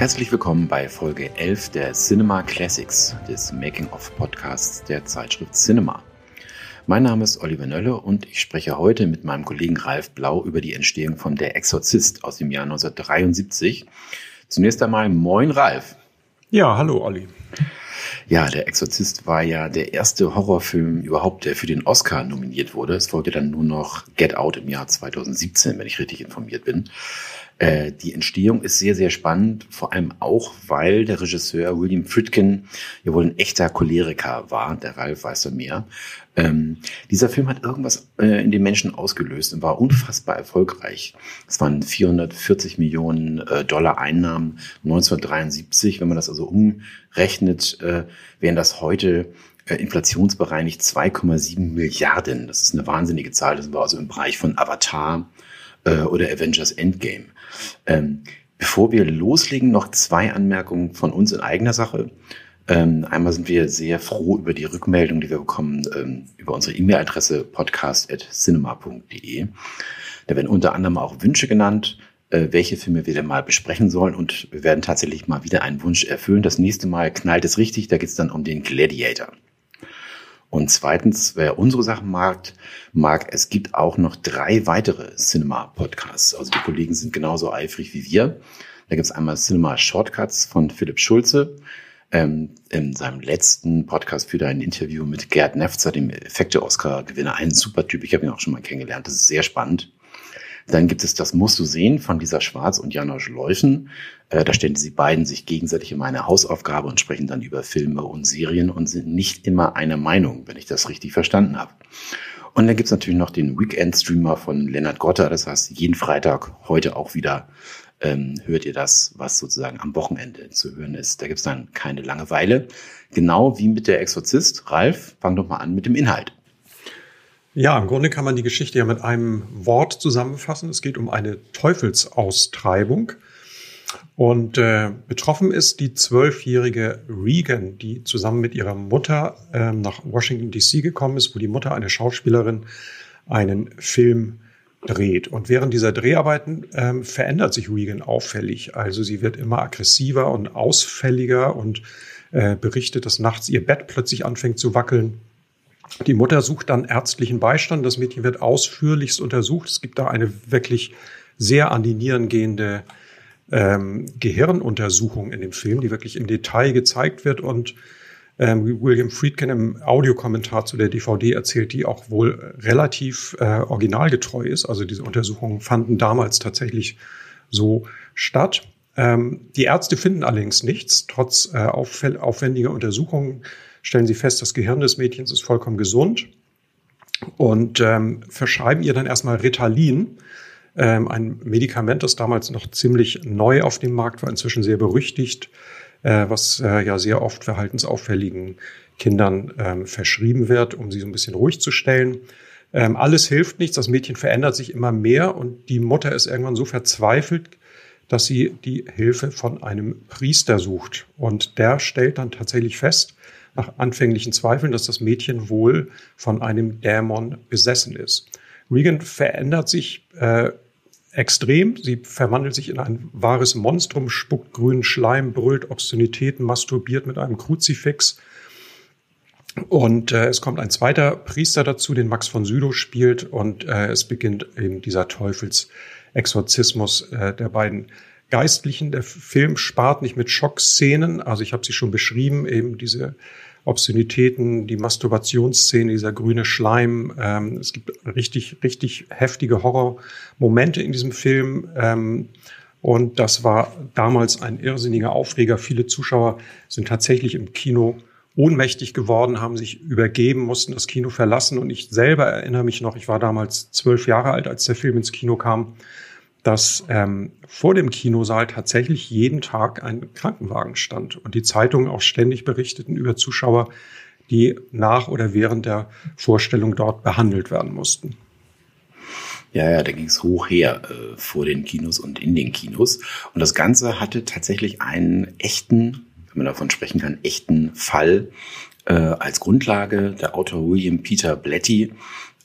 Herzlich willkommen bei Folge 11 der Cinema Classics, des Making-of-Podcasts der Zeitschrift Cinema. Mein Name ist Oliver Nölle und ich spreche heute mit meinem Kollegen Ralf Blau über die Entstehung von Der Exorzist aus dem Jahr 1973. Zunächst einmal Moin Ralf. Ja, hallo Olli. Ja, Der Exorzist war ja der erste Horrorfilm überhaupt, der für den Oscar nominiert wurde. Es folgte dann nur noch Get Out im Jahr 2017, wenn ich richtig informiert bin. Äh, die Entstehung ist sehr, sehr spannend, vor allem auch, weil der Regisseur William Friedkin ja wohl ein echter Choleriker war. Der Ralf weiß da mehr. Ähm, dieser Film hat irgendwas äh, in den Menschen ausgelöst und war unfassbar erfolgreich. Es waren 440 Millionen äh, Dollar Einnahmen 1973. Wenn man das also umrechnet, äh, wären das heute äh, inflationsbereinigt 2,7 Milliarden. Das ist eine wahnsinnige Zahl. Das war also im Bereich von Avatar äh, oder Avengers Endgame. Ähm, bevor wir loslegen, noch zwei Anmerkungen von uns in eigener Sache. Ähm, einmal sind wir sehr froh über die Rückmeldung, die wir bekommen ähm, über unsere E-Mail-Adresse podcast.cinema.de. Da werden unter anderem auch Wünsche genannt, äh, welche Filme wir denn mal besprechen sollen. Und wir werden tatsächlich mal wieder einen Wunsch erfüllen. Das nächste Mal knallt es richtig, da geht es dann um den Gladiator. Und zweitens, wer unsere Sachen mag, mag, es gibt auch noch drei weitere Cinema-Podcasts. Also die Kollegen sind genauso eifrig wie wir. Da gibt es einmal Cinema Shortcuts von Philipp Schulze. Ähm, in seinem letzten Podcast führt er ein Interview mit Gerd Nefzer, dem Effekte-Oscar-Gewinner. Ein super Typ. Ich habe ihn auch schon mal kennengelernt. Das ist sehr spannend. Dann gibt es das Musst du sehen von Lisa Schwarz und Janosch Läufen. Äh, da stellen sie beiden sich gegenseitig immer eine Hausaufgabe und sprechen dann über Filme und Serien und sind nicht immer einer Meinung, wenn ich das richtig verstanden habe. Und dann gibt's natürlich noch den Weekend-Streamer von Lennart Gotter. Das heißt, jeden Freitag, heute auch wieder, ähm, hört ihr das, was sozusagen am Wochenende zu hören ist. Da gibt's dann keine Langeweile. Genau wie mit der Exorzist. Ralf, fang doch mal an mit dem Inhalt. Ja, im Grunde kann man die Geschichte ja mit einem Wort zusammenfassen. Es geht um eine Teufelsaustreibung. Und äh, betroffen ist die zwölfjährige Regan, die zusammen mit ihrer Mutter äh, nach Washington DC gekommen ist, wo die Mutter, eine Schauspielerin, einen Film dreht. Und während dieser Dreharbeiten ähm, verändert sich Regan auffällig. Also sie wird immer aggressiver und ausfälliger und äh, berichtet, dass nachts ihr Bett plötzlich anfängt zu wackeln. Die Mutter sucht dann ärztlichen Beistand. Das Mädchen wird ausführlichst untersucht. Es gibt da eine wirklich sehr an die Nieren gehende ähm, Gehirnuntersuchung in dem Film, die wirklich im Detail gezeigt wird und ähm, William Friedkin im Audiokommentar zu der DVD erzählt, die auch wohl relativ äh, originalgetreu ist. Also diese Untersuchungen fanden damals tatsächlich so statt. Ähm, die Ärzte finden allerdings nichts. Trotz äh, aufwendiger Untersuchungen stellen sie fest, das Gehirn des Mädchens ist vollkommen gesund und ähm, verschreiben ihr dann erstmal Ritalin, ähm, ein Medikament, das damals noch ziemlich neu auf dem Markt war, inzwischen sehr berüchtigt, äh, was äh, ja sehr oft verhaltensauffälligen Kindern ähm, verschrieben wird, um sie so ein bisschen ruhig zu stellen. Ähm, alles hilft nichts, das Mädchen verändert sich immer mehr und die Mutter ist irgendwann so verzweifelt, dass sie die Hilfe von einem Priester sucht. Und der stellt dann tatsächlich fest, nach anfänglichen Zweifeln, dass das Mädchen wohl von einem Dämon besessen ist. Regan verändert sich äh, extrem. Sie verwandelt sich in ein wahres Monstrum, spuckt grünen Schleim, brüllt Obszönitäten, masturbiert mit einem Kruzifix. Und äh, es kommt ein zweiter Priester dazu, den Max von Sydow spielt, und äh, es beginnt eben dieser Teufelsexorzismus äh, der beiden Geistlichen. Der Film spart nicht mit Schockszenen, also ich habe sie schon beschrieben, eben diese Obszönitäten, die Masturbationsszene, dieser grüne Schleim. Ähm, es gibt richtig, richtig heftige Horrormomente in diesem Film. Ähm, und das war damals ein irrsinniger Aufreger. Viele Zuschauer sind tatsächlich im Kino ohnmächtig geworden, haben sich übergeben, mussten das Kino verlassen. Und ich selber erinnere mich noch, ich war damals zwölf Jahre alt, als der Film ins Kino kam dass ähm, vor dem Kinosaal tatsächlich jeden Tag ein Krankenwagen stand und die Zeitungen auch ständig berichteten über Zuschauer, die nach oder während der Vorstellung dort behandelt werden mussten. Ja, ja, da ging es hoch her äh, vor den Kinos und in den Kinos. Und das Ganze hatte tatsächlich einen echten, wenn man davon sprechen kann, echten Fall äh, als Grundlage. Der Autor William Peter Blatty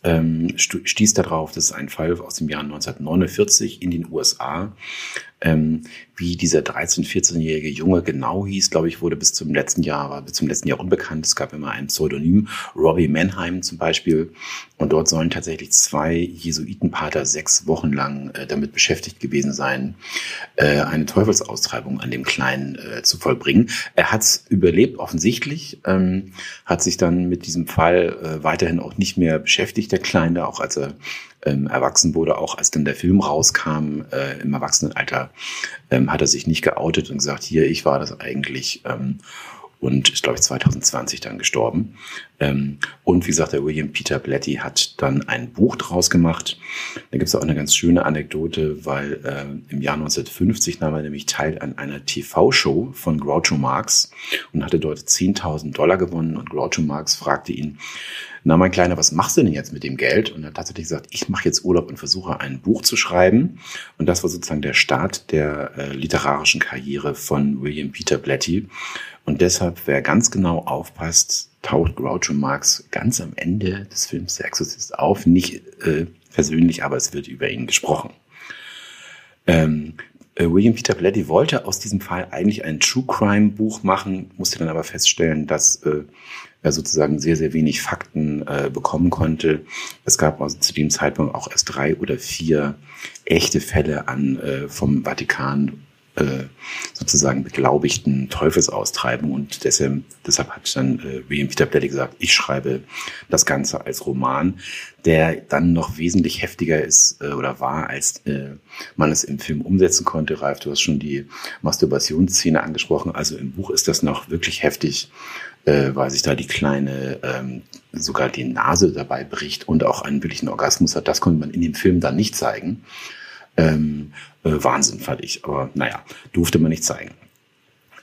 ähm, stieß darauf, das ist ein Fall aus dem Jahr 1949 in den USA. Ähm, wie dieser 13-, 14-jährige Junge genau hieß, glaube ich, wurde bis zum letzten Jahr, war bis zum letzten Jahr unbekannt. Es gab immer ein Pseudonym, Robbie Mannheim zum Beispiel. Und dort sollen tatsächlich zwei Jesuitenpater sechs Wochen lang äh, damit beschäftigt gewesen sein, äh, eine Teufelsaustreibung an dem Kleinen äh, zu vollbringen. Er hat es überlebt, offensichtlich, ähm, hat sich dann mit diesem Fall äh, weiterhin auch nicht mehr beschäftigt, der Kleine, auch als er ähm, erwachsen wurde, auch als dann der Film rauskam äh, im Erwachsenenalter, ähm, hat er sich nicht geoutet und gesagt, hier, ich war das eigentlich. Ähm, und ist, glaube ich, 2020 dann gestorben. Ähm, und wie gesagt, der William Peter Blatty hat dann ein Buch draus gemacht. Da gibt es auch eine ganz schöne Anekdote, weil äh, im Jahr 1950 nahm er nämlich teil an einer TV-Show von Groucho Marx und hatte dort 10.000 Dollar gewonnen. Und Groucho Marx fragte ihn, na mein Kleiner, was machst du denn jetzt mit dem Geld? Und er hat tatsächlich gesagt, ich mache jetzt Urlaub und versuche ein Buch zu schreiben. Und das war sozusagen der Start der äh, literarischen Karriere von William Peter Blatty. Und deshalb, wer ganz genau aufpasst, taucht Groucho Marx ganz am Ende des Films Der Exorzist auf. Nicht äh, persönlich, aber es wird über ihn gesprochen. Ähm, äh, William Peter Blatty wollte aus diesem Fall eigentlich ein True Crime Buch machen, musste dann aber feststellen, dass äh, er sozusagen sehr, sehr wenig Fakten äh, bekommen konnte. Es gab also zu dem Zeitpunkt auch erst drei oder vier echte Fälle an äh, vom Vatikan äh, sozusagen beglaubigten Teufelsaustreibung und deshalb, deshalb hat dann äh, William Peter Blatty gesagt, ich schreibe das Ganze als Roman, der dann noch wesentlich heftiger ist äh, oder war, als äh, man es im Film umsetzen konnte. Ralf, du hast schon die Masturbationsszene angesprochen, also im Buch ist das noch wirklich heftig, äh, weil sich da die kleine ähm, sogar die Nase dabei bricht und auch einen wirklichen Orgasmus hat. Das konnte man in dem Film dann nicht zeigen. Ähm, äh, Wahnsinn fand ich, aber naja, durfte man nicht zeigen.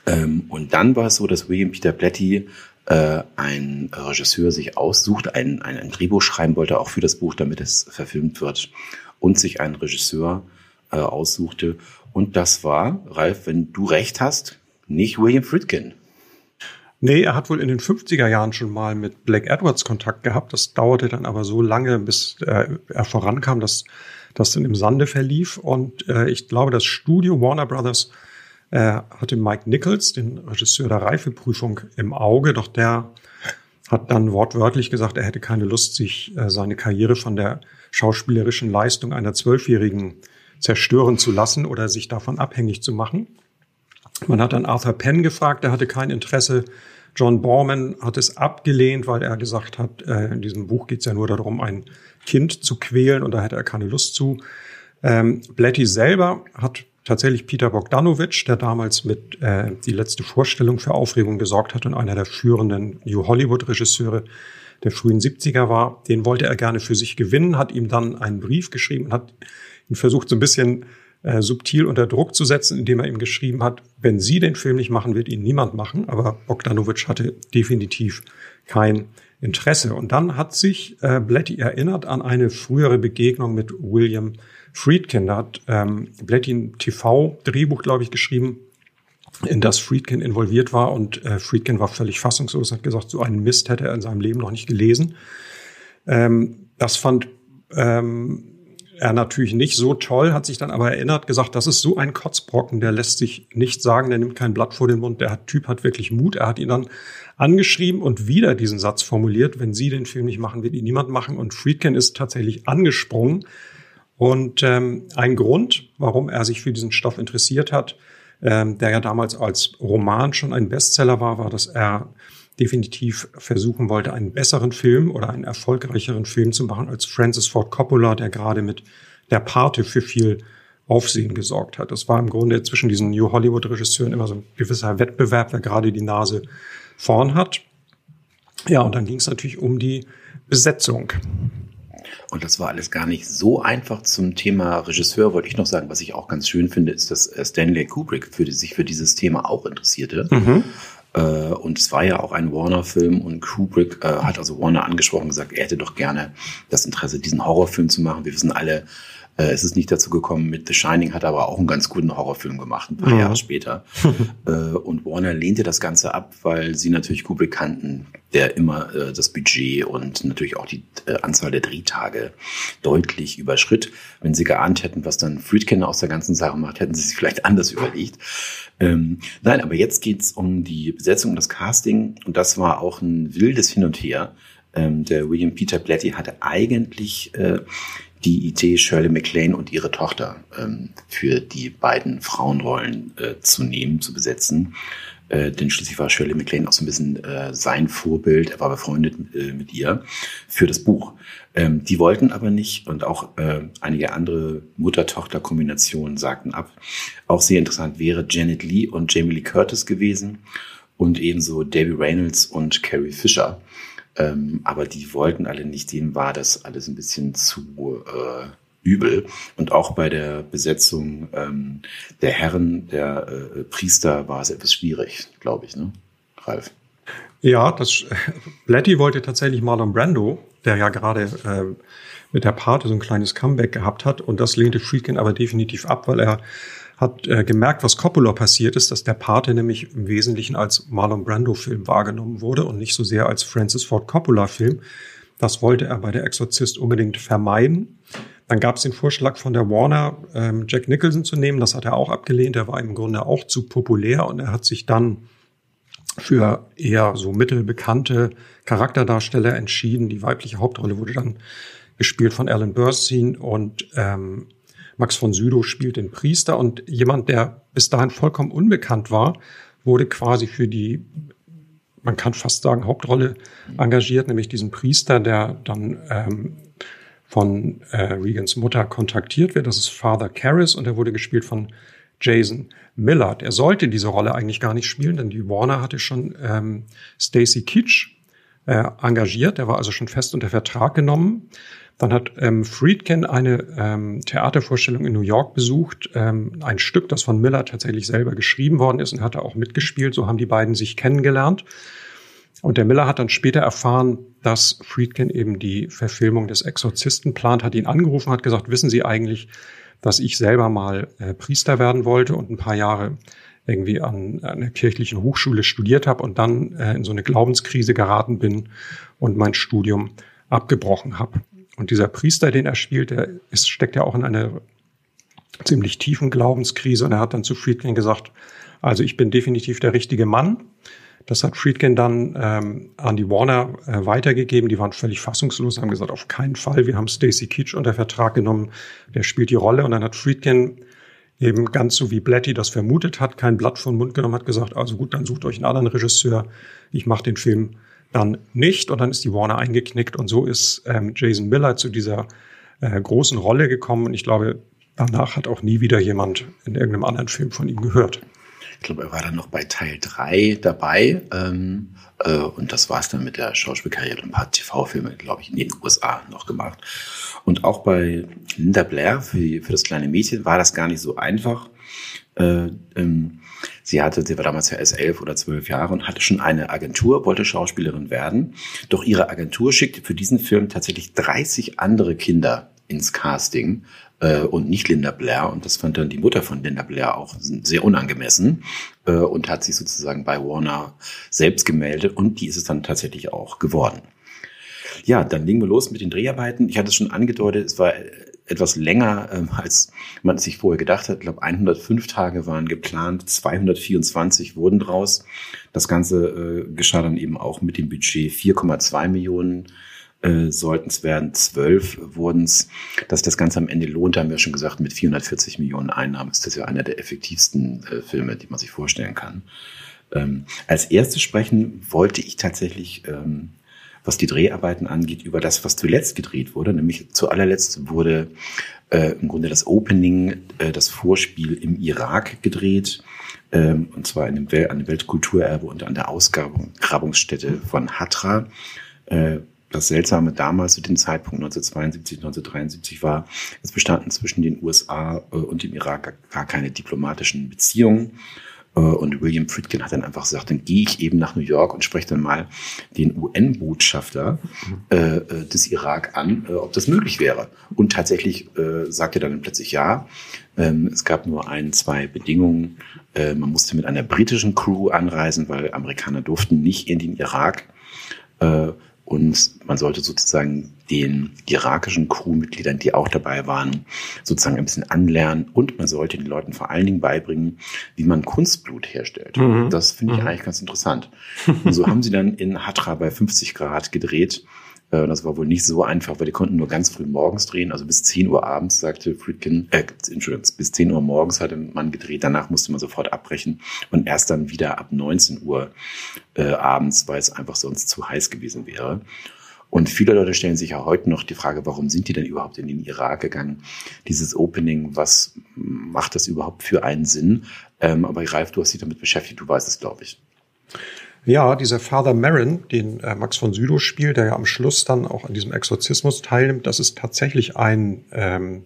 Ähm, und dann war es so, dass William Peter Blatty äh, ein Regisseur sich aussucht, ein, ein, ein Drehbuch schreiben wollte, auch für das Buch, damit es verfilmt wird, und sich einen Regisseur äh, aussuchte. Und das war, Ralf, wenn du recht hast, nicht William Friedkin. Nee, er hat wohl in den 50er Jahren schon mal mit Black Edwards Kontakt gehabt. Das dauerte dann aber so lange, bis äh, er vorankam, dass das dann im Sande verlief. Und äh, ich glaube, das Studio Warner Brothers äh, hatte Mike Nichols, den Regisseur der Reifeprüfung, im Auge. Doch der hat dann wortwörtlich gesagt, er hätte keine Lust, sich äh, seine Karriere von der schauspielerischen Leistung einer Zwölfjährigen zerstören zu lassen oder sich davon abhängig zu machen. Man hat dann Arthur Penn gefragt, er hatte kein Interesse. John Borman hat es abgelehnt, weil er gesagt hat, äh, in diesem Buch geht es ja nur darum, ein Kind zu quälen und da hätte er keine Lust zu. Ähm, Blatty selber hat tatsächlich Peter Bogdanovich, der damals mit äh, die letzte Vorstellung für Aufregung gesorgt hat und einer der führenden New Hollywood-Regisseure der frühen 70er war, den wollte er gerne für sich gewinnen, hat ihm dann einen Brief geschrieben und hat ihn versucht, so ein bisschen äh, subtil unter Druck zu setzen, indem er ihm geschrieben hat, wenn Sie den Film nicht machen, wird ihn niemand machen. Aber Bogdanovich hatte definitiv kein Interesse. Und dann hat sich äh, Blatty erinnert an eine frühere Begegnung mit William Friedkin. Da hat ähm, Blatty ein TV-Drehbuch, glaube ich, geschrieben, in das Friedkin involviert war. Und äh, Friedkin war völlig fassungslos, hat gesagt, so einen Mist hätte er in seinem Leben noch nicht gelesen. Ähm, das fand ähm, er natürlich nicht so toll, hat sich dann aber erinnert, gesagt, das ist so ein Kotzbrocken, der lässt sich nicht sagen, der nimmt kein Blatt vor den Mund, der Typ hat wirklich Mut. Er hat ihn dann angeschrieben und wieder diesen Satz formuliert, wenn Sie den Film nicht machen, wird ihn niemand machen. Und Friedkin ist tatsächlich angesprungen. Und ähm, ein Grund, warum er sich für diesen Stoff interessiert hat, ähm, der ja damals als Roman schon ein Bestseller war, war, dass er definitiv versuchen wollte, einen besseren Film oder einen erfolgreicheren Film zu machen als Francis Ford Coppola, der gerade mit der Pate für viel Aufsehen gesorgt hat. Das war im Grunde zwischen diesen New Hollywood-Regisseuren immer so ein gewisser Wettbewerb, wer gerade die Nase vorn hat. Ja, und dann ging es natürlich um die Besetzung. Und das war alles gar nicht so einfach zum Thema Regisseur, wollte ich noch sagen. Was ich auch ganz schön finde, ist, dass Stanley Kubrick für, sich für dieses Thema auch interessierte. Mhm. Äh, und es war ja auch ein Warner-Film und Kubrick äh, hat also Warner angesprochen und gesagt, er hätte doch gerne das Interesse, diesen Horrorfilm zu machen. Wir wissen alle, Äh, es ist nicht dazu gekommen mit The Shining, hat aber auch einen ganz guten Horrorfilm gemacht, ein paar mhm. Jahre später. äh, und Warner lehnte das Ganze ab, weil sie natürlich Kubrick kannten, der immer äh, das Budget und natürlich auch die äh, Anzahl der Drehtage deutlich überschritt. Wenn sie geahnt hätten, was dann Friedkin aus der ganzen Sache macht, hätten sie sich vielleicht anders überlegt. Ähm, nein, aber jetzt geht's um die Besetzung und das Casting und das war auch ein wildes Hin und Her. Ähm, der William Peter Blatty hatte eigentlich äh, die Idee, Shirley MacLaine und ihre Tochter ähm, für die beiden Frauenrollen äh, zu nehmen, zu besetzen. Äh, denn schließlich war Shirley MacLaine auch so ein bisschen äh, sein Vorbild, er war befreundet äh, mit ihr für das Buch. Ähm, die wollten aber nicht und auch äh, einige andere Mutter-Tochter-Kombinationen sagten ab. Auch sehr interessant wäre Janet Lee und Jamie Lee Curtis gewesen und ebenso Debbie Reynolds und Carrie Fisher. Ähm, aber die wollten alle nicht, denen war das alles ein bisschen zu äh, übel. Und auch bei der Besetzung ähm, der Herren, der äh, Priester war es etwas schwierig, glaube ich, ne? Ralf. Ja, das Blatty wollte tatsächlich Marlon Brando, der ja gerade äh, mit der Pate so ein kleines Comeback gehabt hat. Und das lehnte Friedkin aber definitiv ab, weil er hat äh, gemerkt, was Coppola passiert ist, dass der Pate nämlich im Wesentlichen als Marlon Brando-Film wahrgenommen wurde und nicht so sehr als Francis Ford Coppola-Film. Das wollte er bei der Exorzist unbedingt vermeiden. Dann gab es den Vorschlag von der Warner, ähm, Jack Nicholson zu nehmen. Das hat er auch abgelehnt. Er war im Grunde auch zu populär und er hat sich dann für eher so mittelbekannte Charakterdarsteller entschieden. Die weibliche Hauptrolle wurde dann gespielt von Alan Burstyn und ähm, Max von Südow spielt den Priester und jemand, der bis dahin vollkommen unbekannt war, wurde quasi für die, man kann fast sagen, Hauptrolle engagiert, nämlich diesen Priester, der dann ähm, von äh, Regans Mutter kontaktiert wird. Das ist Father Karras und er wurde gespielt von Jason Millard. Er sollte diese Rolle eigentlich gar nicht spielen, denn die Warner hatte schon ähm, Stacy Kitsch äh, engagiert. Er war also schon fest unter Vertrag genommen. Dann hat ähm, Friedkin eine ähm, Theatervorstellung in New York besucht, ähm, ein Stück, das von Miller tatsächlich selber geschrieben worden ist und hatte auch mitgespielt. So haben die beiden sich kennengelernt. Und der Miller hat dann später erfahren, dass Friedkin eben die Verfilmung des Exorzisten plant, hat ihn angerufen, hat gesagt, wissen Sie eigentlich, dass ich selber mal äh, Priester werden wollte und ein paar Jahre irgendwie an, an einer kirchlichen Hochschule studiert habe und dann äh, in so eine Glaubenskrise geraten bin und mein Studium abgebrochen habe. Und dieser Priester, den er spielt, der ist, steckt ja auch in einer ziemlich tiefen Glaubenskrise und er hat dann zu Friedkin gesagt, also ich bin definitiv der richtige Mann. Das hat Friedkin dann ähm, an die Warner äh, weitergegeben. Die waren völlig fassungslos, haben gesagt, auf keinen Fall. Wir haben Stacy Keach unter Vertrag genommen. Der spielt die Rolle. Und dann hat Friedkin eben ganz so wie Blatty das vermutet hat, kein Blatt vom Mund genommen, hat gesagt, also gut, dann sucht euch einen anderen Regisseur. Ich mache den Film dann nicht und dann ist die Warner eingeknickt und so ist ähm, Jason Miller zu dieser äh, großen Rolle gekommen und ich glaube, danach hat auch nie wieder jemand in irgendeinem anderen Film von ihm gehört. Ich glaube, er war dann noch bei Teil 3 dabei ähm, äh, und das war es dann mit der Schauspielkarriere. Ein paar TV-Filme, glaube ich, in den USA noch gemacht. Und auch bei Linda Blair für, für das kleine Mädchen war das gar nicht so einfach. Äh, ähm, Sie hatte, sie war damals ja erst elf oder zwölf Jahre und hatte schon eine Agentur, wollte Schauspielerin werden. Doch ihre Agentur schickte für diesen Film tatsächlich 30 andere Kinder ins Casting äh, und nicht Linda Blair. Und das fand dann die Mutter von Linda Blair auch sehr unangemessen äh, und hat sich sozusagen bei Warner selbst gemeldet und die ist es dann tatsächlich auch geworden. Ja, dann legen wir los mit den Dreharbeiten. Ich hatte es schon angedeutet, es war etwas länger, ähm, als man sich vorher gedacht hat. Ich glaube, 105 Tage waren geplant, 224 wurden draus. Das Ganze äh, geschah dann eben auch mit dem Budget 4,2 Millionen äh, sollten es werden, 12 wurden es. Dass das Ganze am Ende lohnt, haben wir schon gesagt, mit 440 Millionen Einnahmen ist das ja einer der effektivsten äh, Filme, die man sich vorstellen kann. Ähm, als erstes sprechen wollte ich tatsächlich ähm, was die Dreharbeiten angeht, über das, was zuletzt gedreht wurde. Nämlich zu allerletzt wurde äh, im Grunde das Opening, äh, das Vorspiel im Irak gedreht. Ähm, und zwar in dem Wel an dem Weltkulturerbe und an der Ausgrabungsstätte von Hatra. Äh, das Seltsame damals zu dem Zeitpunkt 1972, 1973 war, es bestanden zwischen den USA äh, und dem Irak gar keine diplomatischen Beziehungen. Äh, und William Friedkin hat dann einfach gesagt, dann gehe ich eben nach New York und spreche dann mal den UN-Botschafter äh, äh, des Irak an, äh, ob das möglich wäre. Und tatsächlich äh, sagte er dann plötzlich ja. Ähm, es gab nur ein, zwei Bedingungen. Äh, man musste mit einer britischen Crew anreisen, weil Amerikaner durften nicht in den Irak. Äh, und man sollte sozusagen den irakischen Crewmitgliedern, die auch dabei waren, sozusagen ein bisschen anlernen und man sollte den Leuten vor allen Dingen beibringen, wie man Kunstblut herstellt. Mhm. Das finde ich mhm. eigentlich ganz interessant. Und so haben sie dann in Hatra bei 50 Grad gedreht das war wohl nicht so einfach, weil die konnten nur ganz früh morgens drehen, also bis 10 Uhr abends, sagte Friedkin, äh, Entschuldigung, bis 10 Uhr morgens hatte man gedreht, danach musste man sofort abbrechen und erst dann wieder ab 19 Uhr äh, abends, weil es einfach sonst zu heiß gewesen wäre. Und viele Leute stellen sich ja heute noch die Frage, warum sind die denn überhaupt in den Irak gegangen? Dieses Opening, was macht das überhaupt für einen Sinn? Ähm, aber Ralf, du hast dich damit beschäftigt, du weißt es, glaube ich. Ja, dieser Father Marin, den äh, Max von Südow spielt, der ja am Schluss dann auch an diesem Exorzismus teilnimmt, das ist tatsächlich ein ähm,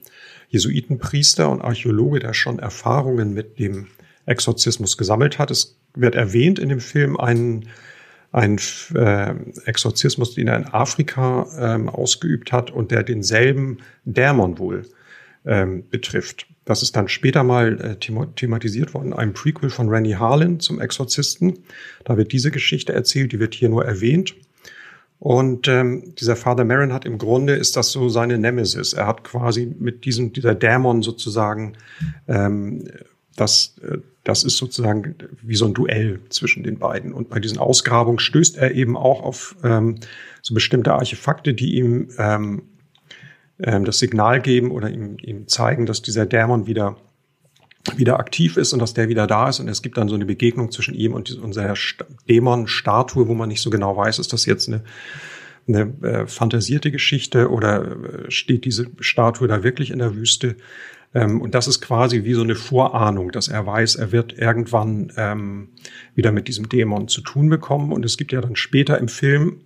Jesuitenpriester und Archäologe, der schon Erfahrungen mit dem Exorzismus gesammelt hat. Es wird erwähnt in dem Film ein, ein äh, Exorzismus, den er in Afrika ähm, ausgeübt hat und der denselben Dämon wohl ähm, betrifft. Das ist dann später mal äh, thematisiert worden, einem Prequel von Rennie Harlan zum Exorzisten. Da wird diese Geschichte erzählt, die wird hier nur erwähnt. Und ähm, dieser Father Marin hat im Grunde, ist das so seine Nemesis. Er hat quasi mit diesem, dieser Dämon sozusagen, ähm, das, äh, das ist sozusagen wie so ein Duell zwischen den beiden. Und bei diesen Ausgrabungen stößt er eben auch auf ähm, so bestimmte Artefakte, die ihm ähm, ähm, das Signal geben oder ihm, ihm zeigen, dass dieser Dämon wieder wieder aktiv ist und dass der wieder da ist. Und es gibt dann so eine Begegnung zwischen ihm und unserer Dämon-Statue, wo man nicht so genau weiß, ist das jetzt eine, eine äh, fantasierte Geschichte oder äh, steht diese Statue da wirklich in der Wüste? Ähm, und das ist quasi wie so eine Vorahnung, dass er weiß, er wird irgendwann ähm, wieder mit diesem Dämon zu tun bekommen. Und es gibt ja dann später im Film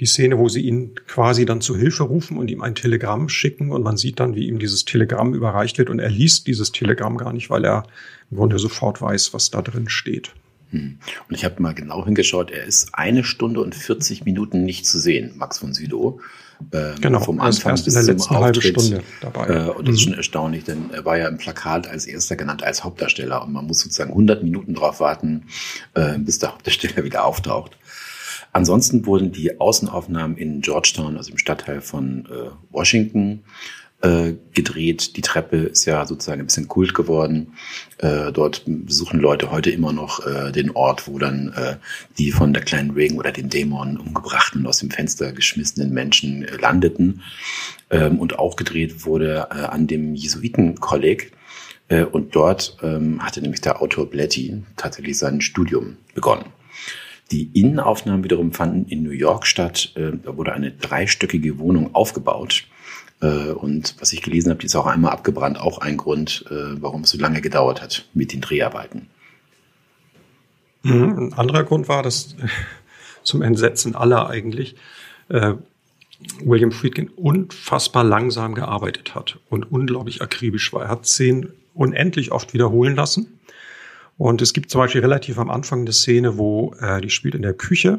die Szene, wo sie ihn quasi dann zu Hilfe rufen und ihm ein Telegramm schicken und man sieht dann, wie ihm dieses Telegramm überreicht wird und er liest dieses Telegramm gar nicht, weil er im Grunde sofort weiß, was da drin steht. Hm. Und ich habe mal genau hingeschaut, er ist eine Stunde und 40 Minuten nicht zu sehen, Max von Südow. Ähm, genau, vom Anfang erst bis in der letzten halbe Stunde dabei. Äh, und das ist mhm. schon erstaunlich, denn er war ja im Plakat als erster genannt als Hauptdarsteller und man muss sozusagen 100 Minuten drauf warten, äh, bis der Hauptdarsteller wieder auftaucht. Ansonsten wurden die Außenaufnahmen in Georgetown, also im Stadtteil von äh, Washington, äh, gedreht. Die Treppe ist ja sozusagen ein bisschen Kult geworden. Äh, dort besuchen Leute heute immer noch äh, den Ort, wo dann äh, die von der kleinen Reagan oder den Dämon umgebrachten und aus dem Fenster geschmissenen Menschen äh, landeten. Ähm, und auch gedreht wurde äh, an dem Jesuitenkolleg. Äh, und dort ähm, hatte nämlich der Autor Bletty tatsächlich sein Studium begonnen. Die Innenaufnahmen wiederum fanden in New York statt. Äh, da wurde eine dreistöckige Wohnung aufgebaut. Äh, und was ich gelesen habe, die ist auch einmal abgebrannt. Auch ein Grund, äh, warum es so lange gedauert hat mit den Dreharbeiten. Mhm. Ein anderer Grund war, dass zum Entsetzen aller eigentlich William Friedkin unfassbar langsam gearbeitet hat und unglaublich akribisch war. Er hat Szenen unendlich oft wiederholen lassen und es gibt zum Beispiel relativ am Anfang eine Szene, wo äh, die spielt in der Küche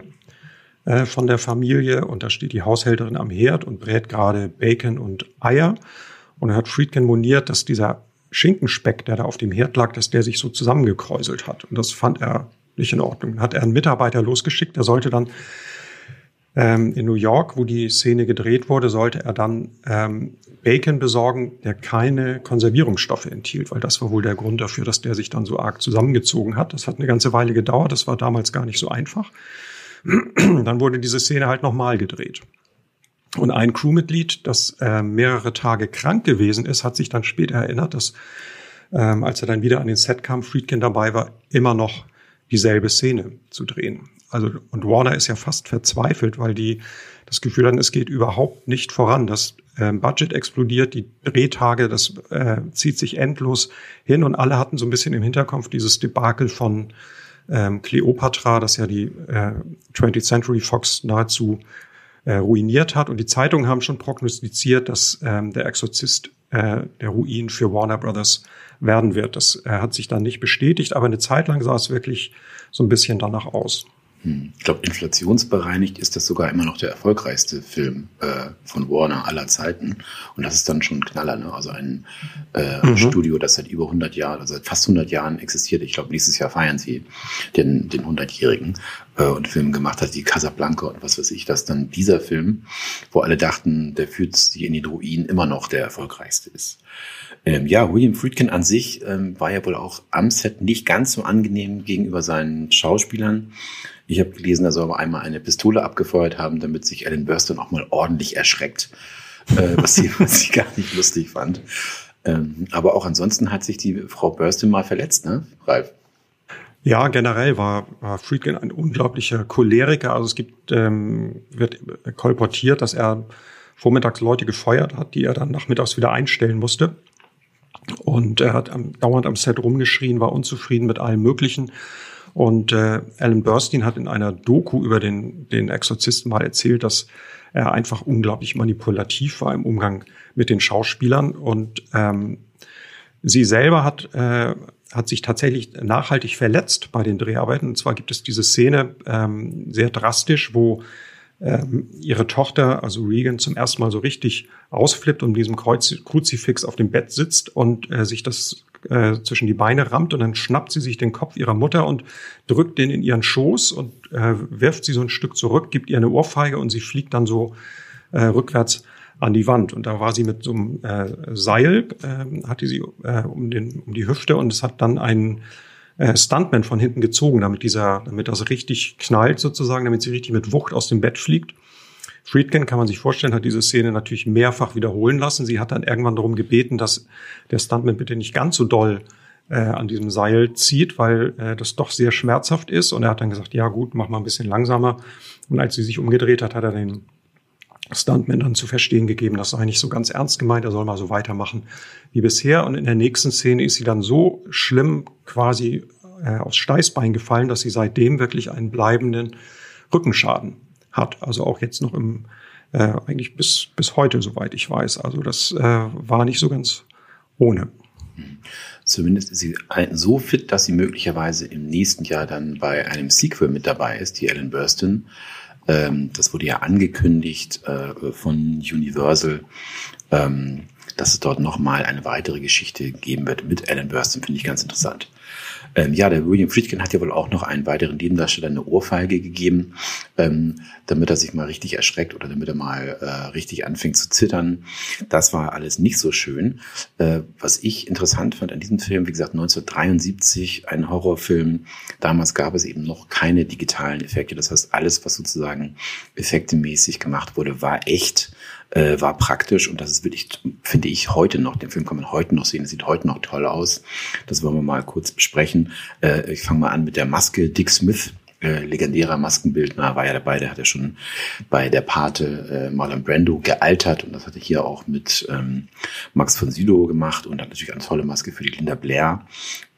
äh, von der Familie und da steht die Haushälterin am Herd und brät gerade Bacon und Eier. Und er hat Friedkin moniert, dass dieser Schinkenspeck, der da auf dem Herd lag, dass der sich so zusammengekräuselt hat. Und das fand er nicht in Ordnung. Dann hat er einen Mitarbeiter losgeschickt, der sollte dann ähm, in New York, wo die Szene gedreht wurde, sollte er dann ähm, Bacon besorgen, der keine Konservierungsstoffe enthielt, weil das war wohl der Grund dafür, dass der sich dann so arg zusammengezogen hat. Das hat eine ganze Weile gedauert, das war damals gar nicht so einfach. dann wurde diese Szene halt nochmal gedreht. Und ein Crewmitglied, das äh, mehrere Tage krank gewesen ist, hat sich dann später erinnert, dass ähm, als er dann wieder an den Set kam, Friedkin dabei war, immer noch dieselbe Szene zu drehen. Also, und Warner ist ja fast verzweifelt, weil die das Gefühl hatten, es geht überhaupt nicht voran. Das äh, Budget explodiert, die Drehtage, das äh, zieht sich endlos hin und alle hatten so ein bisschen im Hinterkopf dieses Debakel von ähm, Cleopatra, das ja die äh, 20th Century Fox nahezu äh, ruiniert hat. Und die Zeitungen haben schon prognostiziert, dass ähm, der Exorzist äh, der Ruin für Warner Brothers werden wird. Das äh, hat sich dann nicht bestätigt, aber eine Zeit lang sah es wirklich so ein bisschen danach aus. Hm. Ich glaube, inflationsbereinigt ist das sogar immer noch der erfolgreichste Film äh, von Warner aller Zeiten. Und das ist dann schon ein Knaller, ne? Also ein äh, mhm. Studio, das seit über 100 Jahren, also seit fast 100 Jahren existiert. Ich glaube, nächstes Jahr feiern sie den, den 100-Jährigen äh, und Film gemacht hat, wie Casablanca und was weiß ich, dass dann dieser Film, wo alle dachten, der führt sie in den Ruin, immer noch der erfolgreichste ist. Ähm, ja, William Friedkin an sich ähm, war ja wohl auch am Set nicht ganz so angenehm gegenüber seinen Schauspielern. Ich habe gelesen, er soll aber einmal eine Pistole abgefeuert haben, damit sich Ellen Burstyn auch mal ordentlich erschreckt, äh, was, sie, was sie gar nicht lustig fand. Ähm, aber auch ansonsten hat sich die Frau Burstyn mal verletzt, ne, Ralf? Ja, generell war, war Friedkin ein unglaublicher Choleriker. Also es gibt, ähm, wird kolportiert, dass er vormittags Leute gefeuert hat, die er dann nachmittags wieder einstellen musste. Und er hat am, dauernd am Set rumgeschrien, war unzufrieden mit allem Möglichen. Und äh, Alan Burstein hat in einer Doku über den, den Exorzisten mal erzählt, dass er einfach unglaublich manipulativ war im Umgang mit den Schauspielern. Und ähm, sie selber hat, äh, hat sich tatsächlich nachhaltig verletzt bei den Dreharbeiten. Und zwar gibt es diese Szene ähm, sehr drastisch, wo ähm, ihre Tochter, also Regan, zum ersten Mal so richtig ausflippt und mit diesem Kreuz Kruzifix auf dem Bett sitzt und äh, sich das äh, zwischen die Beine rammt und dann schnappt sie sich den Kopf ihrer Mutter und drückt den in ihren Schoß und äh, wirft sie so ein Stück zurück, gibt ihr eine Ohrfeige und sie fliegt dann so äh, rückwärts an die Wand. Und da war sie mit so einem äh, Seil, äh, hatte sie äh, um, den, um die Hüfte und es hat dann ein äh, Stuntman von hinten gezogen, damit dieser, damit das richtig knallt sozusagen, damit sie richtig mit Wucht aus dem Bett fliegt. Friedkin, kann man sich vorstellen, hat diese Szene natürlich mehrfach wiederholen lassen. Sie hat dann irgendwann darum gebeten, dass der Stuntman bitte nicht ganz so doll äh, an diesem Seil zieht, weil äh, das doch sehr schmerzhaft ist. Und er hat dann gesagt, ja gut, mach mal ein bisschen langsamer. Und als sie sich umgedreht hat, hat er den Stuntman dann zu verstehen gegeben, das sei nicht so ganz ernst gemeint, er soll mal so weitermachen wie bisher. Und in der nächsten Szene ist sie dann so schlimm quasi äh, aufs Steißbein gefallen, dass sie seitdem wirklich einen bleibenden Rückenschaden hat. Also auch jetzt noch im, äh, eigentlich bis, bis heute, soweit ich weiß. Also das äh, war nicht so ganz ohne. Zumindest ist sie so fit, dass sie möglicherweise im nächsten Jahr dann bei einem Sequel mit dabei ist, die Ellen Burstyn. Ähm, das wurde ja angekündigt äh, von Universal. Ähm, dass es dort nochmal eine weitere Geschichte geben wird mit Ellen Burstyn, finde ich ganz interessant. Ähm, ja, der William Friedkin hat ja wohl auch noch einen weiteren Nebendarsteller eine Ohrfeige gegeben, ähm, damit er sich mal richtig erschreckt oder damit er mal äh, richtig anfängt zu zittern. Das war alles nicht so schön. Äh, was ich interessant fand an diesem Film, wie gesagt, 1973, ein Horrorfilm. Damals gab es eben noch keine digitalen Effekte. Das heißt, alles, was sozusagen effektemäßig gemacht wurde, war echt äh, war praktisch und das ist wirklich, finde ich, heute noch, den Film kann man heute noch sehen, es sieht heute noch toll aus. Das wollen wir mal kurz besprechen. Äh, ich fange mal an mit der Maske Dick Smith. Äh, legendärer Maskenbildner, war ja dabei, der hat ja schon bei der Pate äh, Marlon Brando gealtert und das hatte hier auch mit ähm, Max von Sydow gemacht und hat natürlich eine tolle Maske für die Linda Blair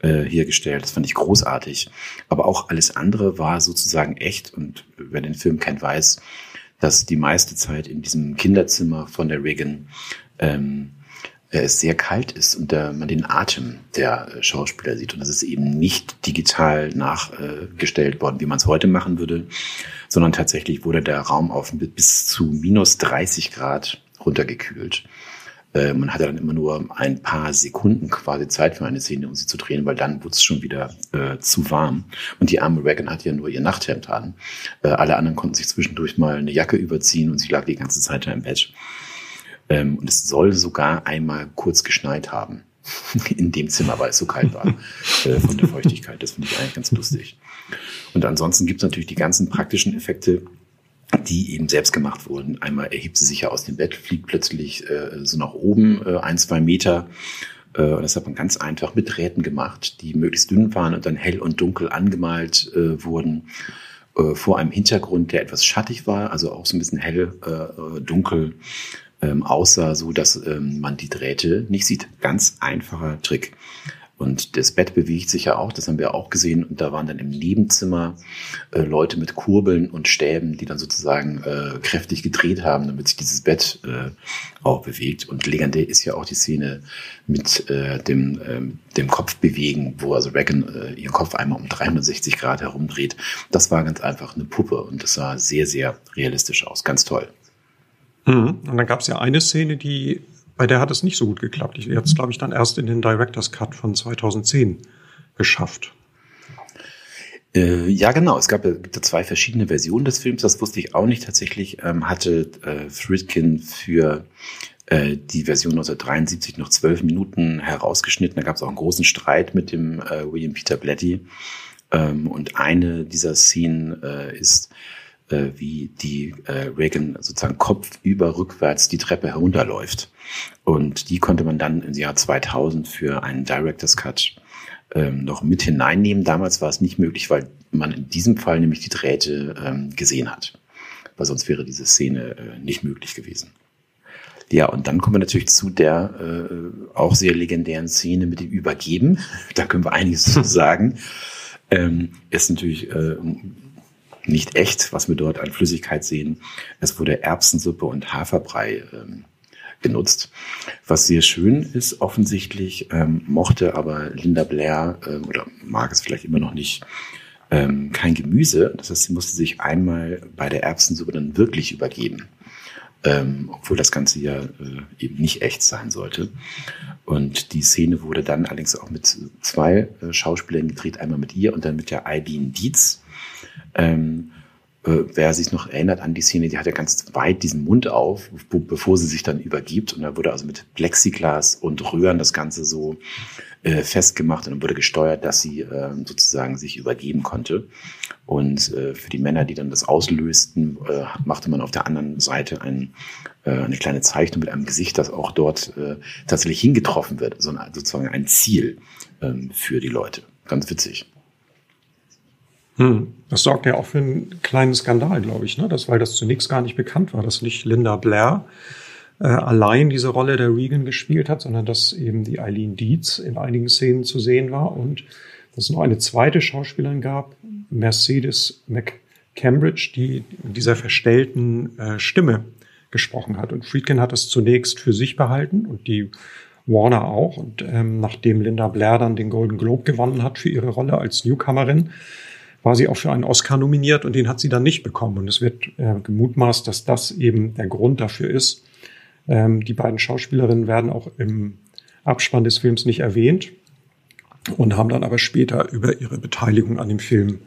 äh, hergestellt. Das fand ich großartig. Aber auch alles andere war sozusagen echt und wer den Film kennt, weiß, dass die meiste Zeit in diesem Kinderzimmer von der Reagan ähm, äh, es sehr kalt ist und äh, man den Atem der äh, Schauspieler sieht. Und das ist eben nicht digital nachgestellt worden, wie man es heute machen würde, sondern tatsächlich wurde der Raum auf bis zu minus 30 Grad runtergekühlt. Äh, man hatte dann immer nur ein paar Sekunden quasi Zeit für eine Szene, um sie zu drehen, weil dann wurde es schon wieder äh, zu warm. Und die arme Reagan hatte ja nur ihr Nachthemd an. Äh, alle anderen konnten sich zwischendurch mal eine Jacke überziehen und sie lag die ganze Zeit da im Bett. Ähm, und es soll sogar einmal kurz geschneit haben. In dem Zimmer, weil es so kalt war äh, von der Feuchtigkeit. Das finde ich eigentlich ganz lustig. Und ansonsten gibt es natürlich die ganzen praktischen Effekte, die eben selbst gemacht wurden. Einmal erhebt sie sich ja aus dem Bett, fliegt plötzlich äh, so nach oben, äh, ein, zwei Meter. Äh, und das hat man ganz einfach mit Drähten gemacht, die möglichst dünn waren und dann hell und dunkel angemalt äh, wurden. Äh, vor einem Hintergrund, der etwas schattig war, also auch so ein bisschen hell, äh, dunkel ähm, aussah, so dass ähm, man die Drähte nicht sieht. Ganz einfacher Trick. Und das Bett bewegt sich ja auch, das haben wir auch gesehen. Und da waren dann im Nebenzimmer äh, Leute mit Kurbeln und Stäben, die dann sozusagen äh, kräftig gedreht haben, damit sich dieses Bett äh, auch bewegt. Und legendär ist ja auch die Szene mit äh, dem, ähm, dem Kopfbewegen, wo also Reagan äh, ihren Kopf einmal um 360 Grad herumdreht. Das war ganz einfach eine Puppe und das sah sehr, sehr realistisch aus. Ganz toll. Mhm. Und dann gab es ja eine Szene, die bei der hat es nicht so gut geklappt. Die hat es, glaube ich, dann erst in den Director's Cut von 2010 geschafft. Äh, ja, genau. Es gab, ja zwei verschiedene Versionen des Films. Das wusste ich auch nicht tatsächlich. Ähm, hatte äh, Friedkin für äh, die Version 1973 noch zwölf Minuten herausgeschnitten. Da gab es auch einen großen Streit mit dem äh, William Peter Blatty. Ähm, und eine dieser Szenen äh, ist äh, wie die äh, Reagan sozusagen kopfüber rückwärts die Treppe herunterläuft. Und die konnte man dann im Jahr 2000 für einen Director's Cut ähm, noch mit hineinnehmen. Damals war es nicht möglich, weil man in diesem Fall nämlich die Drähte ähm, gesehen hat. Weil sonst wäre diese Szene äh, nicht möglich gewesen. Ja, und dann kommen wir natürlich zu der äh, auch sehr legendären Szene mit dem Übergeben. Da können wir einiges zu sagen. Ähm, ist natürlich äh, nicht echt, was wir dort an Flüssigkeit sehen. Es wurde Erbsensuppe und Haferbrei ähm, genutzt. Was sehr schön ist, offensichtlich ähm, mochte aber Linda Blair ähm, oder mag es vielleicht immer noch nicht ähm, kein Gemüse. Das heißt, sie musste sich einmal bei der Erbsensuppe dann wirklich übergeben. Ähm, obwohl das Ganze ja äh, eben nicht echt sein sollte. Und die Szene wurde dann allerdings auch mit zwei äh, Schauspielern gedreht, einmal mit ihr und dann mit der Eileen Dietz. Ähm, äh, wer sich noch erinnert an die Szene, die hat ja ganz weit diesen Mund auf, bevor sie sich dann übergibt. Und da wurde also mit Plexiglas und Röhren das Ganze so äh, festgemacht und dann wurde gesteuert, dass sie äh, sozusagen sich übergeben konnte. Und äh, für die Männer, die dann das auslösten, äh, machte man auf der anderen Seite ein, äh, eine kleine Zeichnung mit einem Gesicht, das auch dort äh, tatsächlich hingetroffen wird, also sozusagen ein Ziel ähm, für die Leute. Ganz witzig. Hm. Das sorgt ja auch für einen kleinen Skandal, glaube ich, ne? das, weil das zunächst gar nicht bekannt war, dass nicht Linda Blair äh, allein diese Rolle der Regan gespielt hat, sondern dass eben die Eileen Dietz in einigen Szenen zu sehen war und dass es noch eine zweite Schauspielerin gab, Mercedes McCambridge, die dieser verstellten äh, Stimme gesprochen hat. Und Friedkin hat das zunächst für sich behalten und die Warner auch. Und ähm, nachdem Linda Blair dann den Golden Globe gewonnen hat für ihre Rolle als Newcomerin, war sie auch für einen Oscar nominiert und den hat sie dann nicht bekommen. Und es wird äh, gemutmaßt, dass das eben der Grund dafür ist. Ähm, die beiden Schauspielerinnen werden auch im Abspann des Films nicht erwähnt und haben dann aber später über ihre Beteiligung an dem Film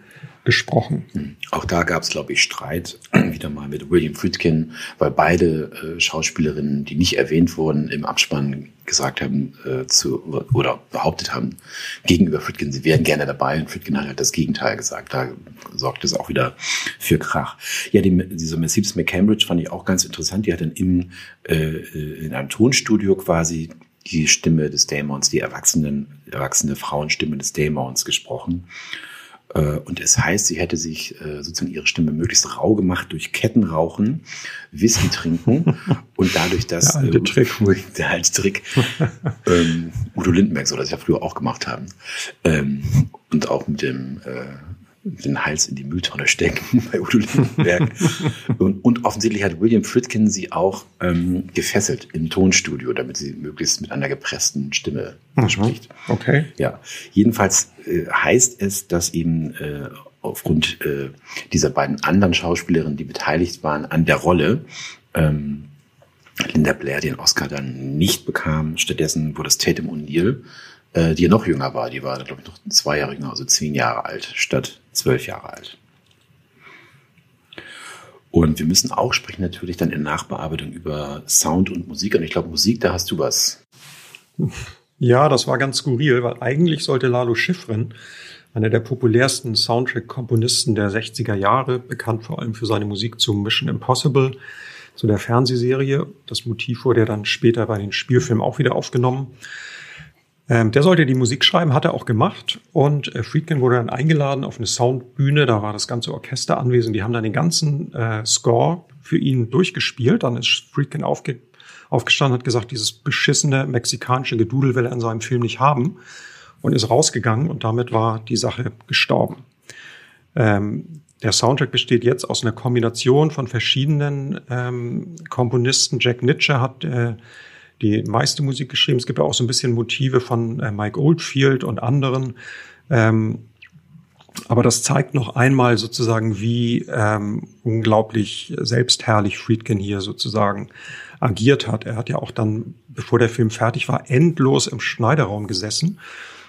gesprochen. Hm. Auch da gab es, glaube ich, Streit wieder mal mit William Friedkin, weil beide äh, Schauspielerinnen, die nicht erwähnt wurden, im Abspann gesagt haben äh, zu oder behauptet haben gegenüber Friedkin, sie wären gerne dabei und Friedkin hat halt das Gegenteil gesagt. Da sorgt es auch wieder für Krach. Ja, die, diese Mercedes McCambridge fand ich auch ganz interessant. Die hat dann im, äh, äh in einem Tonstudio quasi die Stimme des Dämons, die erwachsenen, erwachsene Frauenstimme des Dämons gesprochen. Äh, und es heißt, sie hätte sich äh, sozusagen ihre Stimme möglichst rau gemacht durch Kettenrauchen, Whisky trinken und dadurch das der alte äh, Trick, der alte Trick ähm, Udo Lindenberg soll das ja früher auch gemacht haben. Ähm, und auch mit dem äh, den Hals in die Mülltonne stecken bei Udo Lindenberg. und, und, offensichtlich hat William Friedkin sie auch ähm, gefesselt im Tonstudio, damit sie möglichst mit einer gepressten Stimme mhm. spricht. Okay. Ja. Jedenfalls äh, heißt es, dass eben äh, aufgrund äh, dieser beiden anderen Schauspielerinnen, die beteiligt waren an der Rolle, ähm, Linda Blair den Oscar dann nicht bekam. Stattdessen wurde es Tatum O'Neill äh, die noch jünger war. Die war, glaube ich, noch zwei Jahre jünger, also zehn Jahre alt statt zwölf Jahre alt. Und wir müssen auch sprechen natürlich dann in Nachbearbeitung über Sound und Musik. Und ich glaube, Musik, da hast du was. Ja, das war ganz skurril, weil eigentlich sollte Lalo Schifrin, einer der populärsten Soundtrack-Komponisten der 60er Jahre, bekannt vor allem für seine Musik zu Mission Impossible, zu der Fernsehserie. Das Motiv wurde ja dann später bei den Spielfilmen auch wieder aufgenommen. Ähm, der sollte die Musik schreiben, hat er auch gemacht. Und äh, Friedkin wurde dann eingeladen auf eine Soundbühne. Da war das ganze Orchester anwesend. Die haben dann den ganzen äh, Score für ihn durchgespielt. Dann ist Friedkin aufge aufgestanden, hat gesagt, dieses beschissene mexikanische Gedudel will er in seinem Film nicht haben. und ist rausgegangen und damit war die Sache gestorben. Ähm, der Soundtrack besteht jetzt aus einer Kombination von verschiedenen ähm, Komponisten. Jack Nitscher hat äh, die meiste Musik geschrieben. Es gibt auch so ein bisschen Motive von äh, Mike Oldfield und anderen. Ähm, aber das zeigt noch einmal sozusagen, wie ähm, unglaublich selbstherrlich Friedkin hier sozusagen agiert hat. Er hat ja auch dann, bevor der Film fertig war, endlos im Schneiderraum gesessen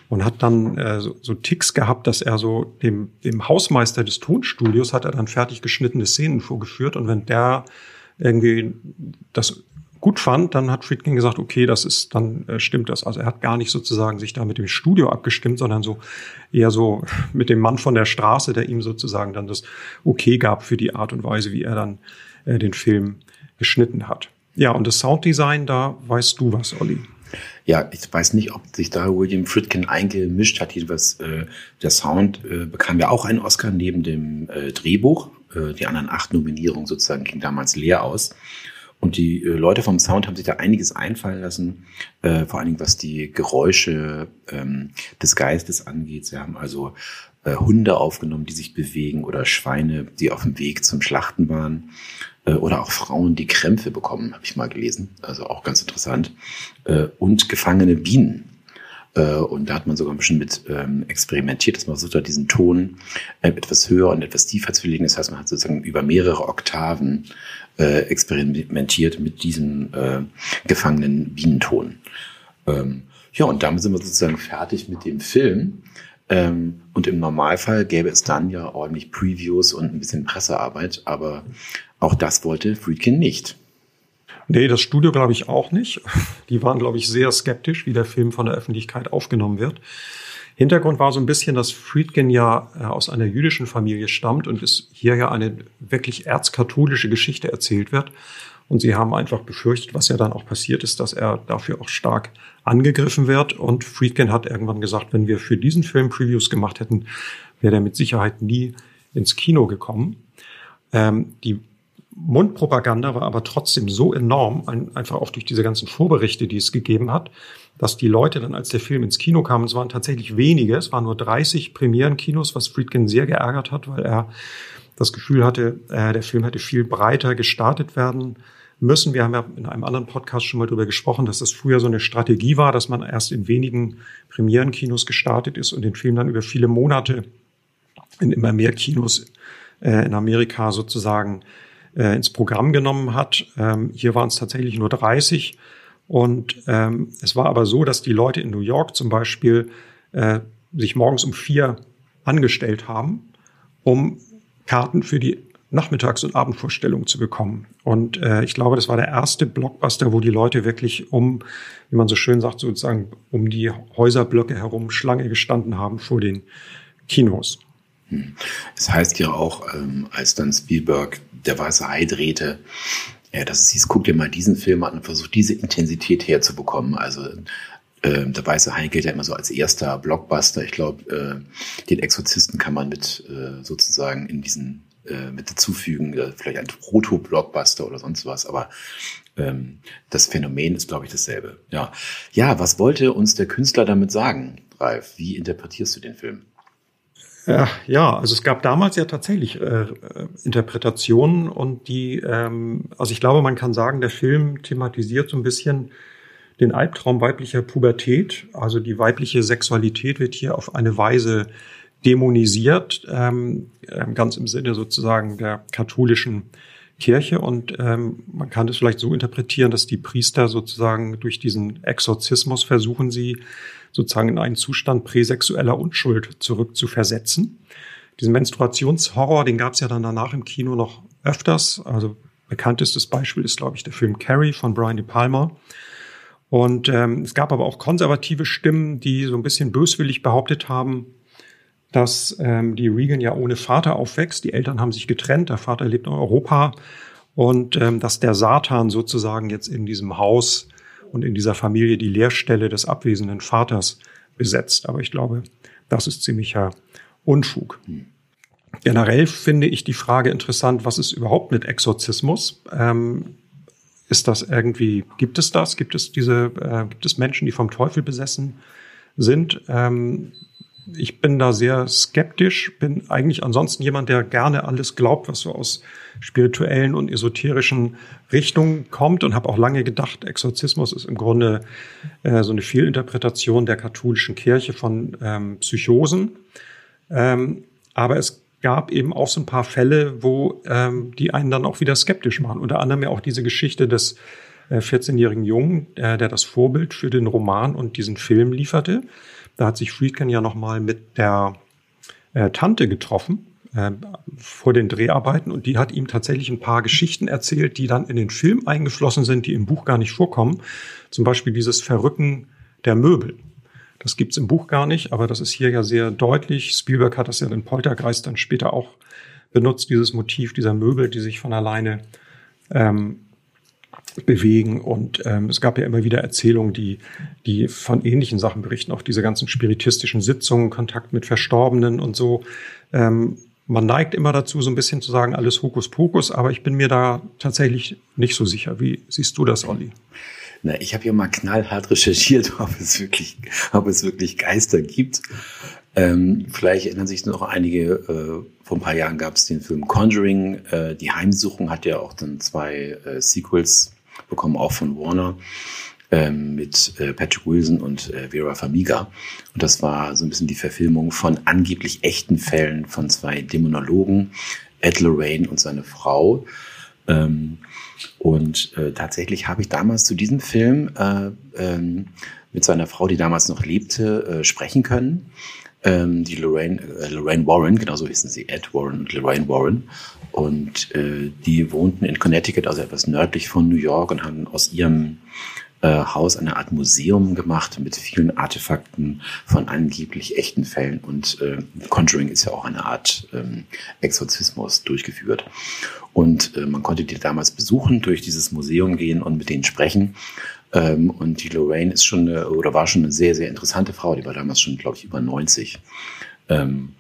und hat dann äh, so, so Ticks gehabt, dass er so dem, dem Hausmeister des Tonstudios hat er dann fertig geschnittene Szenen vorgeführt und wenn der irgendwie das gut fand, dann hat Friedkin gesagt, okay, das ist, dann äh, stimmt das. Also er hat gar nicht sozusagen sich da mit dem Studio abgestimmt, sondern so eher so mit dem Mann von der Straße, der ihm sozusagen dann das Okay gab für die Art und Weise, wie er dann äh, den Film geschnitten hat. Ja, und das Sounddesign, da weißt du was, Olli. Ja, ich weiß nicht, ob sich da William Friedkin eingemischt hat. Jedenfalls äh, der Sound äh, bekam ja auch einen Oscar neben dem äh, Drehbuch. Äh, die anderen acht Nominierungen sozusagen gingen damals leer aus. Und die äh, Leute vom Sound haben sich da einiges einfallen lassen, äh, vor allen Dingen was die Geräusche ähm, des Geistes angeht. Sie haben also äh, Hunde aufgenommen, die sich bewegen oder Schweine, die auf dem Weg zum Schlachten waren äh, oder auch Frauen, die Krämpfe bekommen, habe ich mal gelesen. Also auch ganz interessant. Äh, und gefangene Bienen. Äh, und da hat man sogar ein bisschen mit ähm, experimentiert, dass man versucht diesen Ton etwas höher und etwas tiefer zu legen. Das heißt, man hat sozusagen über mehrere Oktaven äh, experimentiert mit diesem äh, gefangenen Bienenton. Ähm, ja, und damit sind wir sozusagen fertig mit dem Film. Ähm, und im Normalfall gäbe es dann ja ordentlich Previews und ein bisschen Pressearbeit, aber auch das wollte Friedkin nicht. Nee, das Studio glaube ich auch nicht. Die waren, glaube ich, sehr skeptisch, wie der Film von der Öffentlichkeit aufgenommen wird. Hintergrund war so ein bisschen, dass Friedkin ja äh, aus einer jüdischen Familie stammt und es hier ja eine wirklich erzkatholische Geschichte erzählt wird. Und sie haben einfach befürchtet, was ja dann auch passiert ist, dass er dafür auch stark angegriffen wird. Und Friedkin hat irgendwann gesagt, wenn wir für diesen Film Previews gemacht hätten, wäre er mit Sicherheit nie ins Kino gekommen. Ähm, die Mundpropaganda war aber trotzdem so enorm, ein, einfach auch durch diese ganzen Vorberichte, die es gegeben hat, dass die Leute dann, als der Film ins Kino kam, es waren tatsächlich wenige, es waren nur 30 Premierenkinos, was Friedkin sehr geärgert hat, weil er das Gefühl hatte, äh, der Film hätte viel breiter gestartet werden müssen. Wir haben ja in einem anderen Podcast schon mal darüber gesprochen, dass das früher so eine Strategie war, dass man erst in wenigen Premierenkinos gestartet ist und den Film dann über viele Monate in immer mehr Kinos äh, in Amerika sozusagen äh, ins Programm genommen hat. Ähm, hier waren es tatsächlich nur 30. Und ähm, es war aber so, dass die Leute in New York zum Beispiel äh, sich morgens um vier angestellt haben, um Karten für die Nachmittags- und Abendvorstellung zu bekommen. Und äh, ich glaube, das war der erste Blockbuster, wo die Leute wirklich um, wie man so schön sagt, sozusagen um die Häuserblöcke herum Schlange gestanden haben vor den Kinos. Hm. Es heißt ja auch, ähm, als dann Spielberg der weiße Hai drehte, ja, es hieß, guck dir mal diesen Film an und versuch diese Intensität herzubekommen. Also äh, der weiße Hai gilt ja immer so als erster Blockbuster. Ich glaube, äh, den Exorzisten kann man mit äh, sozusagen in diesen äh, mit dazufügen, äh, vielleicht ein Proto-Blockbuster oder sonst was, aber ähm, das Phänomen ist, glaube ich, dasselbe. Ja. ja, was wollte uns der Künstler damit sagen, Ralf? Wie interpretierst du den Film? Ja, ja, also es gab damals ja tatsächlich äh, Interpretationen und die, ähm, also ich glaube, man kann sagen, der Film thematisiert so ein bisschen den Albtraum weiblicher Pubertät. Also die weibliche Sexualität wird hier auf eine Weise dämonisiert, ähm, ähm ganz im Sinne sozusagen der katholischen Kirche. Und ähm, man kann das vielleicht so interpretieren, dass die Priester sozusagen durch diesen Exorzismus versuchen, sie sozusagen in einen Zustand präsexueller Unschuld zurückzuversetzen. Diesen Menstruationshorror, den gab es ja dann danach im Kino noch öfters. Also bekanntestes Beispiel ist, glaube ich, der Film Carrie von Brian De Palma. Und ähm, es gab aber auch konservative Stimmen, die so ein bisschen böswillig behauptet haben, dass ähm, die Regan ja ohne Vater aufwächst. Die Eltern haben sich getrennt, der Vater lebt in Europa und ähm, dass der Satan sozusagen jetzt in diesem Haus und in dieser Familie die Lehrstelle des abwesenden Vaters besetzt. Aber ich glaube, das ist ziemlicher Unfug. Generell finde ich die Frage interessant, was ist überhaupt mit Exorzismus? Ähm, ist das irgendwie, gibt es das? Gibt es diese, äh, gibt es Menschen, die vom Teufel besessen sind. Ähm, ich bin da sehr skeptisch, bin eigentlich ansonsten jemand, der gerne alles glaubt, was so aus spirituellen und esoterischen Richtungen kommt und habe auch lange gedacht, Exorzismus ist im Grunde äh, so eine Fehlinterpretation der katholischen Kirche von ähm, Psychosen. Ähm, aber es gab eben auch so ein paar Fälle, wo ähm, die einen dann auch wieder skeptisch machen. Unter anderem ja auch diese Geschichte des äh, 14-jährigen Jungen, äh, der das Vorbild für den Roman und diesen Film lieferte. Da hat sich Friedkin ja nochmal mit der äh, Tante getroffen äh, vor den Dreharbeiten und die hat ihm tatsächlich ein paar Geschichten erzählt, die dann in den Film eingeflossen sind, die im Buch gar nicht vorkommen. Zum Beispiel dieses Verrücken der Möbel. Das gibt's im Buch gar nicht, aber das ist hier ja sehr deutlich. Spielberg hat das ja in Poltergeist dann später auch benutzt, dieses Motiv dieser Möbel, die sich von alleine ähm, bewegen. Und ähm, es gab ja immer wieder Erzählungen, die, die von ähnlichen Sachen berichten, auch diese ganzen spiritistischen Sitzungen, Kontakt mit Verstorbenen und so. Ähm, man neigt immer dazu, so ein bisschen zu sagen, alles Hokuspokus, aber ich bin mir da tatsächlich nicht so sicher. Wie siehst du das, Olli? Na, ich habe ja mal knallhart recherchiert, ob es wirklich, ob es wirklich Geister gibt. Ähm, vielleicht erinnern sich noch einige, äh, vor ein paar Jahren gab es den Film Conjuring. Äh, die Heimsuchung hat ja auch dann zwei äh, Sequels bekommen, auch von Warner ähm, mit äh, Patrick Wilson und äh, Vera Farmiga. Und das war so ein bisschen die Verfilmung von angeblich echten Fällen von zwei Dämonologen, Ed Lorraine und seine Frau. Ähm, und äh, tatsächlich habe ich damals zu diesem Film äh, ähm, mit seiner Frau, die damals noch lebte, sprechen können. Ähm, die Lorraine, äh, Lorraine Warren, genauso hießen sie Ed Warren und Lorraine Warren. Und äh, die wohnten in Connecticut, also etwas nördlich von New York und haben aus ihrem äh, Haus eine Art Museum gemacht mit vielen Artefakten von angeblich echten Fällen. Und äh, Conjuring ist ja auch eine Art ähm, Exorzismus durchgeführt. Und äh, man konnte die damals besuchen, durch dieses Museum gehen und mit denen sprechen. Ähm, und die Lorraine ist schon eine, oder war schon eine sehr, sehr interessante Frau. Die war damals schon, glaube ich, über 90. Ähm,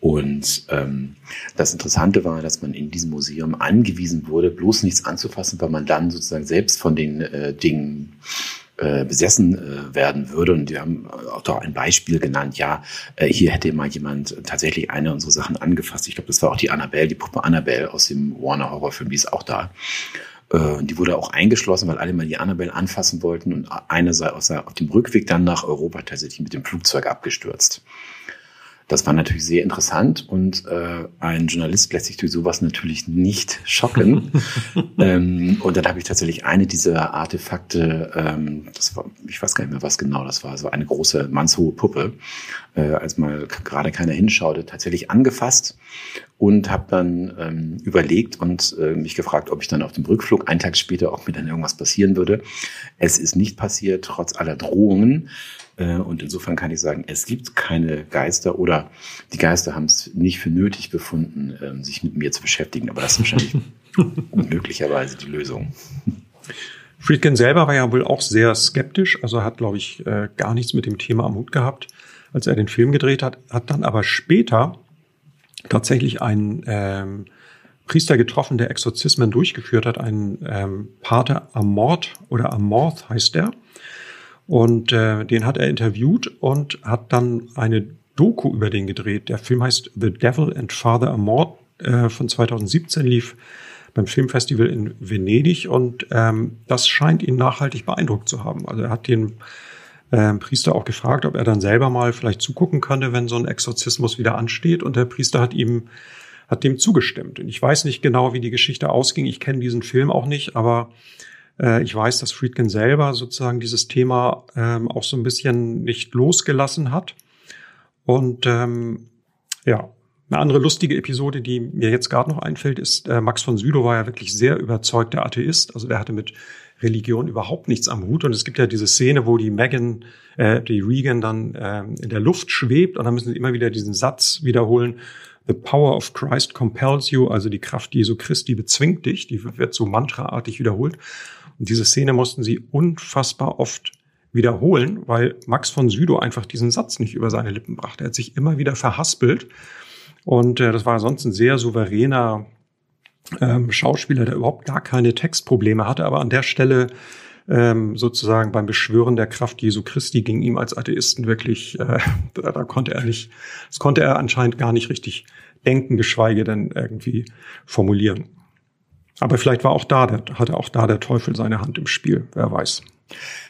und ähm, das Interessante war, dass man in diesem Museum angewiesen wurde, bloß nichts anzufassen, weil man dann sozusagen selbst von den äh, Dingen äh, besessen äh, werden würde. Und die haben auch doch ein Beispiel genannt. Ja, äh, hier hätte mal jemand tatsächlich eine unserer Sachen angefasst. Ich glaube, das war auch die Annabelle, die Puppe Annabelle aus dem Warner Horrorfilm, die ist auch da. Äh, die wurde auch eingeschlossen, weil alle mal die Annabelle anfassen wollten und eine sei auf dem Rückweg dann nach Europa tatsächlich mit dem Flugzeug abgestürzt. Das war natürlich sehr interessant und äh, ein Journalist lässt sich durch sowas natürlich nicht schocken. ähm, und dann habe ich tatsächlich eine dieser Artefakte, ähm, das war, ich weiß gar nicht mehr, was genau das war, so eine große mannshohe Puppe, äh, als mal gerade keiner hinschaute, tatsächlich angefasst und habe dann ähm, überlegt und äh, mich gefragt, ob ich dann auf dem Rückflug einen Tag später, ob mir dann irgendwas passieren würde. Es ist nicht passiert, trotz aller Drohungen. Äh, und insofern kann ich sagen, es gibt keine Geister oder die Geister haben es nicht für nötig befunden, ähm, sich mit mir zu beschäftigen. Aber das ist wahrscheinlich möglicherweise die Lösung. Friedkin selber war ja wohl auch sehr skeptisch, also hat, glaube ich, äh, gar nichts mit dem Thema am Hut gehabt, als er den Film gedreht hat, hat dann aber später tatsächlich einen ähm, Priester getroffen, der Exorzismen durchgeführt hat, einen ähm, Pater Amort oder Amorth heißt der. Und äh, den hat er interviewt und hat dann eine Doku über den gedreht. Der Film heißt The Devil and Father Amort äh, von 2017 lief beim Filmfestival in Venedig und ähm, das scheint ihn nachhaltig beeindruckt zu haben. Also er hat den äh, Priester auch gefragt, ob er dann selber mal vielleicht zugucken könnte, wenn so ein Exorzismus wieder ansteht und der Priester hat ihm hat dem zugestimmt. Und ich weiß nicht genau, wie die Geschichte ausging. Ich kenne diesen Film auch nicht, aber ich weiß, dass Friedkin selber sozusagen dieses Thema ähm, auch so ein bisschen nicht losgelassen hat. Und ähm, ja, eine andere lustige Episode, die mir jetzt gerade noch einfällt, ist, äh, Max von Südow war ja wirklich sehr überzeugter Atheist. Also der hatte mit Religion überhaupt nichts am Hut. Und es gibt ja diese Szene, wo die Megan, äh, die Regan dann äh, in der Luft schwebt und dann müssen sie immer wieder diesen Satz wiederholen. The power of Christ compels you, also die Kraft Jesu Christi bezwingt dich, die wird so mantraartig wiederholt. Und diese Szene mussten sie unfassbar oft wiederholen, weil Max von Südow einfach diesen Satz nicht über seine Lippen brachte. Er hat sich immer wieder verhaspelt. Und äh, das war sonst ein sehr souveräner ähm, Schauspieler, der überhaupt gar keine Textprobleme hatte, aber an der Stelle ähm, sozusagen beim Beschwören der Kraft Jesu Christi ging ihm als Atheisten wirklich, äh, da, da konnte er nicht, das konnte er anscheinend gar nicht richtig denken, geschweige denn irgendwie formulieren. Aber vielleicht war auch da, der, hatte auch da der Teufel seine Hand im Spiel, wer weiß.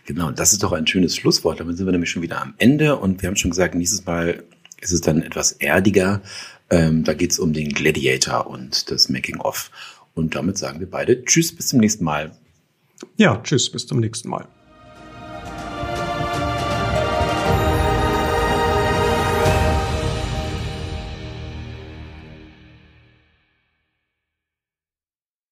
Genau, das ist doch ein schönes Schlusswort. Damit sind wir nämlich schon wieder am Ende und wir haben schon gesagt, nächstes Mal ist es dann etwas erdiger. Ähm, da geht es um den Gladiator und das Making-of. Und damit sagen wir beide Tschüss, bis zum nächsten Mal. Ja, tschüss, bis zum nächsten Mal.